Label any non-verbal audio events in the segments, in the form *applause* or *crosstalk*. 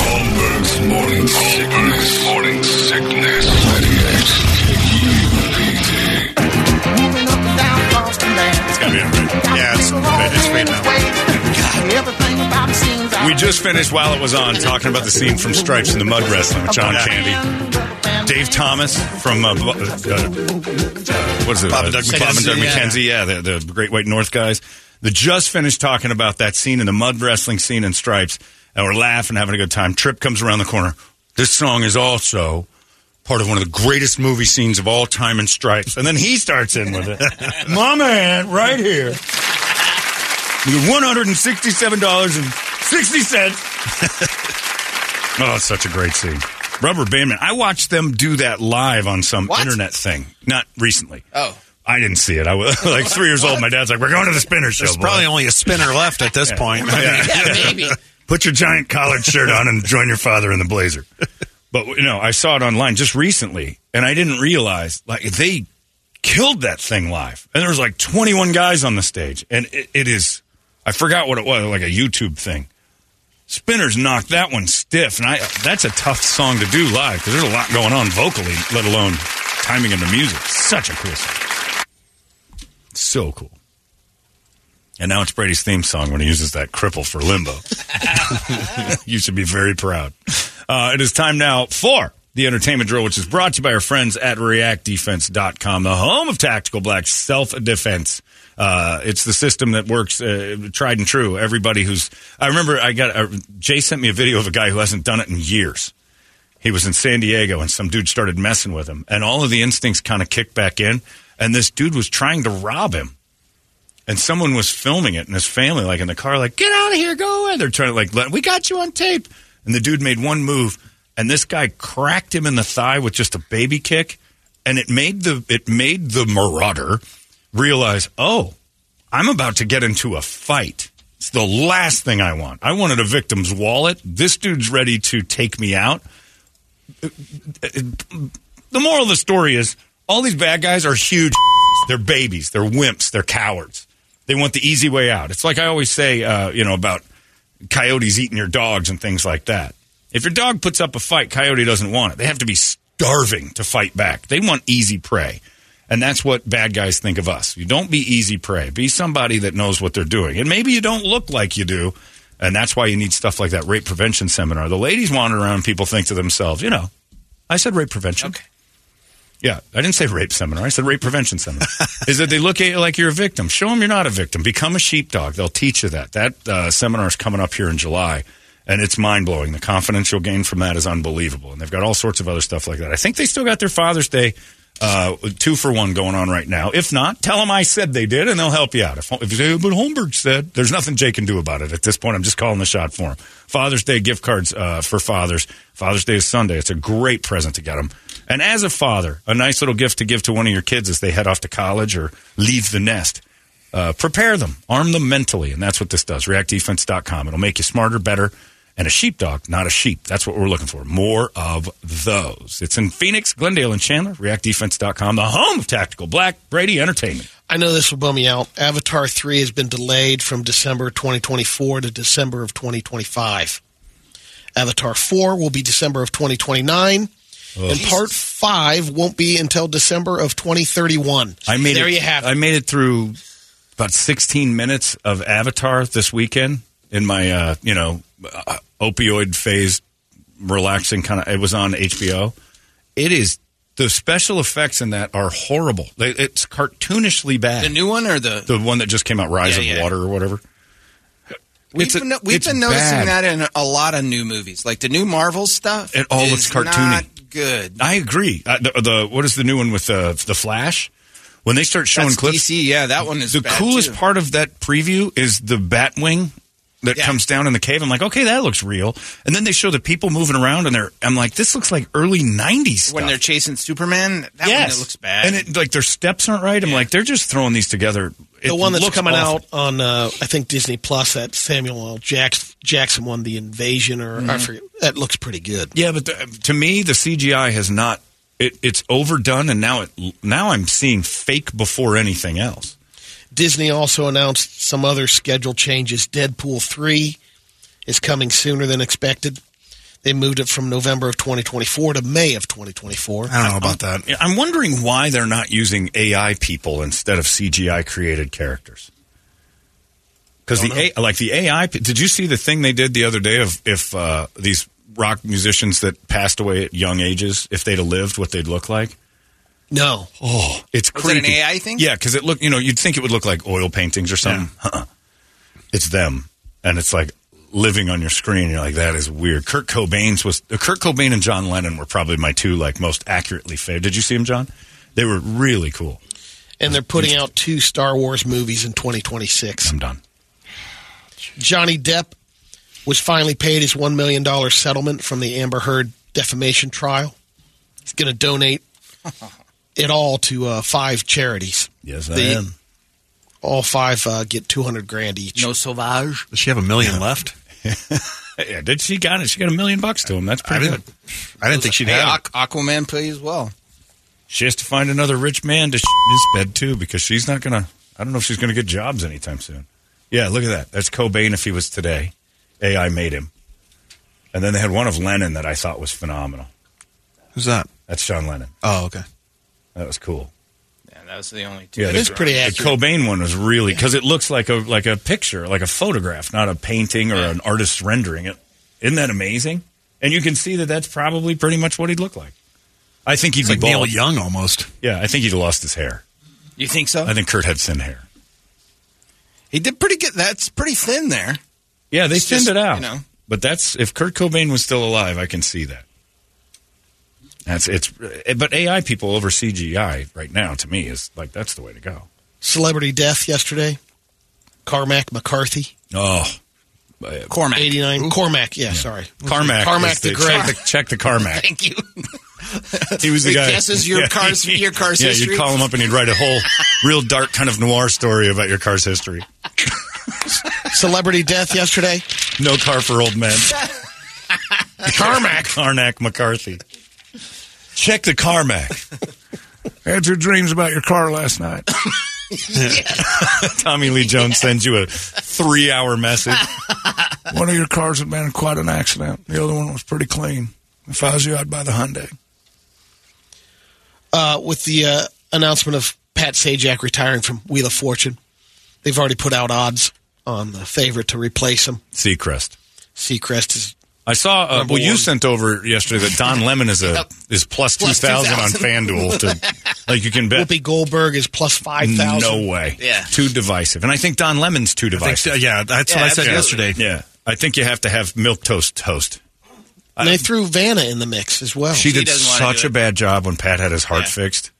Holmberg's morning sickness. Morning sickness. It's gotta be on right. Yeah, it's, it's fading out. We just finished while it was on talking about the scene from Stripes in the Mud Wrestling with John Candy. Dave Thomas from uh, uh, uh, what is it? Bob and Doug Bob and Doug McKenzie, yeah. Yeah, the, the Great White North guys. They just finished talking about that scene in the mud wrestling scene in Stripes, and we're laughing, having a good time. Trip comes around the corner. This song is also part of one of the greatest movie scenes of all time in Stripes, and then he starts in with it. *laughs* My man, right here. One hundred and sixty-seven dollars and sixty cents. *laughs* oh, it's such a great scene. Rubber Bandman. I watched them do that live on some What? internet thing. Not recently. Oh. I didn't see it. I was *laughs* like three years old. My dad's like, "We're going to the spinner show." There's boy." probably only a spinner left at this point. I mean, Yeah, maybe. Put your giant collared shirt on and join your father in the blazer. But you know, I saw it online just recently, and I didn't realize like they killed that thing live, and there was like 21 guys on the stage, and it, it is. I forgot what it was, like a YouTube thing. Spinners knocked that one stiff, and I that's a tough song to do live because there's a lot going on vocally, let alone timing in the music. Such a cool song. So cool. And now it's Brady's theme song when he uses that cripple for limbo. *laughs* you should be very proud. Uh, it is time now for the entertainment drill, which is brought to you by our friends at reactdefense.com, the home of tactical black self defense. Uh, it's the system that works uh, tried and true. Everybody who's, I remember I got, uh, Jay sent me a video of a guy who hasn't done it in years. He was in San Diego and some dude started messing with him, and all of the instincts kind of kicked back in. And this dude was trying to rob him and someone was filming it, and his family, like in the car, like, get out of here, go away. They're trying to, like, let, we got you on tape. And the dude made one move, and this guy cracked him in the thigh with just a baby kick, and it made the it made the marauder realize, oh, I'm about to get into a fight. It's the last thing I want. I wanted a victim's wallet. This dude's ready to take me out. The moral of the story is all these bad guys are huge. *laughs* They're babies. They're wimps. They're cowards. They want the easy way out. It's like I always say, uh, you know, about coyotes eating your dogs and things like that. If your dog puts up a fight, coyote doesn't want it. They have to be starving to fight back. They want easy prey. And that's what bad guys think of us. You don't be easy prey. Be somebody that knows what they're doing. And maybe you don't look like you do. And that's why you need stuff like that rape prevention seminar. The ladies wander around, people think to themselves, you know, I said rape prevention. Okay. Yeah, I didn't say rape seminar. I said rape prevention seminar. is that they look at you like you're a victim. Show them you're not a victim. Become a sheepdog. They'll teach you that. That uh, seminar is coming up here in July, and it's mind blowing. The confidence you'll gain from that is unbelievable. And they've got all sorts of other stuff like that. I think they still got their Father's Day uh, two for one going on right now. If not, tell them I said they did, and they'll help you out. If, if you say, but Holmberg said, there's nothing Jay can do about it at this point. I'm just calling the shot for him. Father's Day gift cards uh, for fathers. Father's Day is Sunday. It's a great present to get them. And as a father, a nice little gift to give to one of your kids as they head off to college or leave the nest. Uh, prepare them, arm them mentally, and that's what this does. ReactDefense.com. It'll make you smarter, better, and a sheepdog, not a sheep. That's what we're looking for. More of those. It's in Phoenix, Glendale, and Chandler. ReactDefense.com, the home of tactical black Brady entertainment. I know this will bum me out. Avatar 3 has been delayed from December 2024 to December of 2025. Avatar 4 will be December of 2029. And part 5 won't be until December of 2031. I made there it, you have it. I made it through about 16 minutes of Avatar this weekend in my, uh, you know, uh, opioid phase, relaxing kind of. It was on HBO. It is the special effects in that are horrible. They- It's cartoonishly bad. The new one or the? the one that just came out, Rise Yeah, of yeah. Water or whatever. We've a- been, we've been noticing bad. that in a lot of new movies, like the new Marvel stuff. It all looks cartoony. Not good. I agree. Uh, the, the what is the new one with the the Flash? When they start showing That's clips, DC. Yeah, that one is the coolest too. part of that preview is the Batwing that Yeah. comes down in the cave. I'm like, okay, that looks real. And then they show the people moving around, and they're. I'm like, this looks like early '90s stuff. when they're chasing Superman. That yes, one it looks bad. and it, like their steps aren't right. I'm like, they're just throwing these together. It the one that's coming awful. out on, uh, I think, Disney Plus, that Samuel L. Jackson, Jackson one, The Invasion, or Mm-hmm. I forget. That looks pretty good. Yeah, but the, to me, the CGI has not. It, it's overdone, and now it now I'm seeing fake before anything else. Disney also announced some other schedule changes. Deadpool 3 is coming sooner than expected. They moved it from November of 2024 to May of 2024. I don't know about that. I'm wondering why they're not using AI people instead of CGI created characters. Because the A, like the AI, did you see the thing they did the other day of if uh, these rock musicians that passed away at young ages, if they'd have lived, what they'd look like? No. Oh, it's Was that an creepy. AI thing? Yeah, because it look, you know, you'd think it would look like oil paintings or something. Uh-uh. It's them, and it's like living on your screen. You're like, that is weird. Kurt Cobain's was uh, Kurt Cobain and John Lennon were probably my two like most accurately favored. Did you see them, John? They were really cool. And they're putting out two Star Wars movies in 2026. I'm done. Johnny Depp was finally paid his $1 million settlement from the Amber Heard defamation trial. He's going to donate *laughs* it all to uh, five charities. Yes, I The- am. All five uh, get 200 grand each. no Sauvage. Does she have a million left? *laughs* Yeah, did she got it? She got a million bucks to him. That's I pretty didn't. good. I didn't think she'd Hey, have. it. Aqu- Aquaman plays well. She has to find another rich man to sh- in his bed too, because she's not gonna. I don't know if she's gonna get jobs anytime soon. Yeah, look at that. That's Cobain if he was today. AI made him. And then they had one of Lennon that I thought was phenomenal. Who's that? That's John Lennon. Oh, okay. That was cool. Yeah, that was the only two. Yeah, It the- is pretty the. Cobain one was really because it looks like a like a picture, like a photograph, not a painting or an artist's rendering. It isn't that amazing? And you can see that that's probably pretty much what he'd look like. I think he'd It's be like Neil. Young almost. Yeah, I think he'd have lost his hair. You think so? I think Kurt had thin hair. he did pretty good. That's pretty thin there. Yeah, they thinned it out. you know. But that's if Kurt Cobain was still alive, I can see that. That's it's eh, but AI people over CGI right now to me is like that's the way to go. Celebrity death yesterday. Carmack McCarthy, Oh, Cormac. 89. Cormac, yeah, sorry. Carmack. Carmack is the check Great. the, check the Carmack. Thank you. *laughs* He was the He guy. guesses your car's- your car's yeah, history. you'd call him up and he'd write a whole real dark kind of noir story about your car's history. *laughs* Celebrity death yesterday. No car for old men. *laughs* Carmack. Carnac McCarthy. Check the Carmack. *laughs* Had your dreams about your car last night. *laughs* Tommy Lee Jones sends you a three hour message. *laughs* One of your cars had been in quite an accident. The other one was pretty clean. If I was you, I'd buy the Hyundai. Uh, with the uh, announcement of Pat Sajak retiring from Wheel of Fortune, they've already put out odds on the favorite to replace him. Seacrest. Seacrest is I saw. Uh, Number well, you sent over yesterday that Don Lemon is a is plus two Plus thousand on FanDuel. To like you can bet. Whoopi Goldberg is plus 5,000. No way. Yeah. Too divisive, and I think Don Lemon's too I think divisive. yeah, that's Yeah, what I said absolutely. yesterday. Yeah, I think you have to have milk toast toast. And they threw Vanna in the mix as well. She He did such a bad job when Pat had his heart Yeah. fixed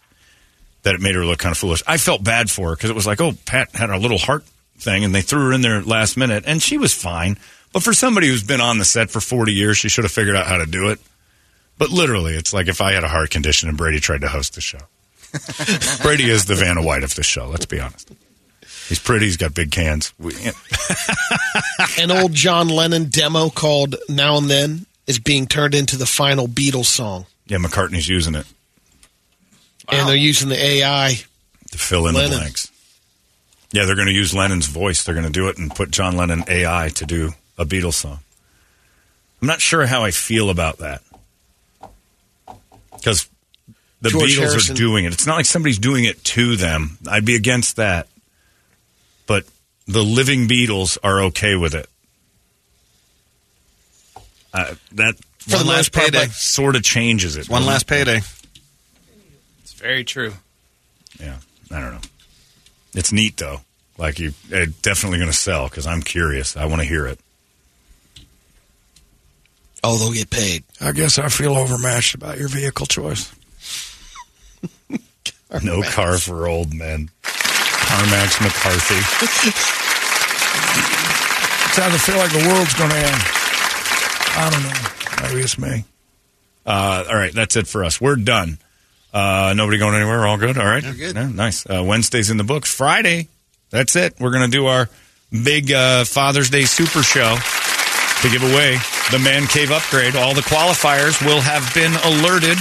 that it made her look kind of foolish. I felt bad for her because it was like, oh, Pat had a little heart thing, and they threw her in there last minute, and she was fine. But for somebody who's been on the set for forty years, she should have figured out how to do it. But literally, it's like if I had a heart condition and Brady tried to host the show. *laughs* Brady is the Vanna White of the show. Let's be honest. He's pretty. He's got big cans. *laughs* An old John Lennon demo called Now and Then is being turned into the final Beatles song. yeah, McCartney's using it And they're using the AI. to fill in Lennon. the blanks. Yeah, they're going to use Lennon's voice. They're going to do it and put John Lennon AI to do a Beatles song. I'm not sure how I feel about that because the George Beatles Harrison- are doing it. It's not like somebody's doing it to them. I'd be against that, but the living Beatles are okay with it. Uh, that For the One most last payday. like- sort of changes it. One last payday. It's very true. Yeah, I don't know. It's neat though. Like you, it's definitely going to sell because I'm curious. I want to hear it. Oh, they'll get paid. I guess I feel overmatched about your vehicle choice. *laughs* no car for old men. Carmax McCarthy. Sometimes I feel like the world's going to end. I don't know. Maybe it's me. Uh, all right, that's it for us. We're done. Uh, nobody going anywhere. All good. All right. good. Yeah, nice. Uh, Wednesday's in the books. Friday. That's it. We're going to do our big uh, Father's Day Super Show to give away the Man Cave upgrade. All the qualifiers will have been alerted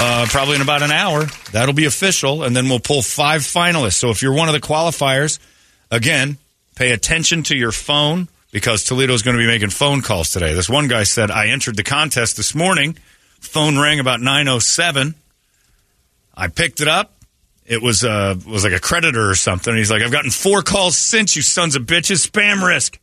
uh, probably in about an hour. That'll be official, and then we'll pull five finalists. So if you're one of the qualifiers, again, pay attention to your phone because Toledo's going to be making phone calls today. This one guy said, I entered the contest this morning. Phone rang about 907. I picked it up. It was uh was like a creditor or something. He's like, I've gotten four calls since you sons of bitches. Spam risk.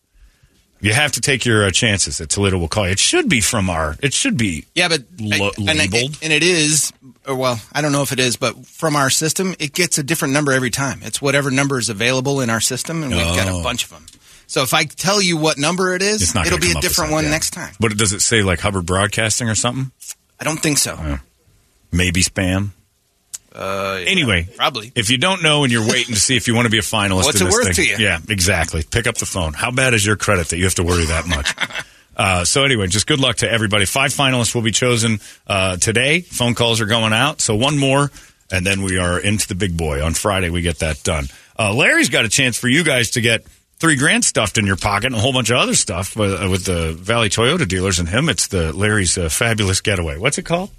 You have to take your uh, chances. that Toledo will call you. It should be from our. It should be. Yeah, but Lo- and, labeled? and it is. Or well, I don't know if it is, but from our system, it gets a different number every time. It's whatever number is available in our system, and we've got Oh. a bunch of them. So if I tell you what number it is, it'll be a different one yeah. next time. But does it say like Hubbard Broadcasting or something? I don't think so. Maybe spam. Uh, Anyway, probably. If you don't know and you're waiting to see if you want to be a finalist, What's it worth thing, to you? Yeah, exactly. Pick up the phone. How bad is your credit that you have to worry that much? *laughs* uh, so anyway, just good luck to everybody. Five finalists will be chosen uh, today. Phone calls are going out, so one more, and then we are into the big boy on Friday. We get that done. Uh, Larry's got a chance for you guys to get. Three grand stuffed in your pocket and a whole bunch of other stuff with, uh, with the Valley Toyota dealers and him. It's the Larry's uh, Fabulous Getaway. What's it called?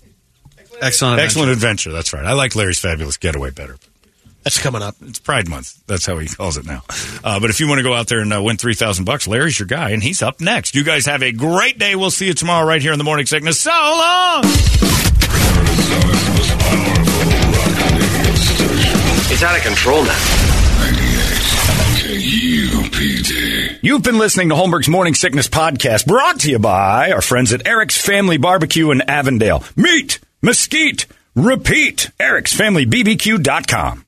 Excellent. Excellent Adventure. That's right. I like Larry's Fabulous Getaway better. That's coming up. It's Pride Month. That's how he calls it now. Uh, but if you want to go out there and uh, win three thousand bucks, Larry's your guy, and he's up next. You guys have a great day. We'll see you tomorrow right here in the morning sickness. So long. It's out of control now. KUPD. You've been listening to Holmberg's Morning Sickness Podcast, brought to you by our friends at Eric's Family Barbecue in Avondale. Meet, mesquite, repeat. Eric'sFamilyBBQ.com.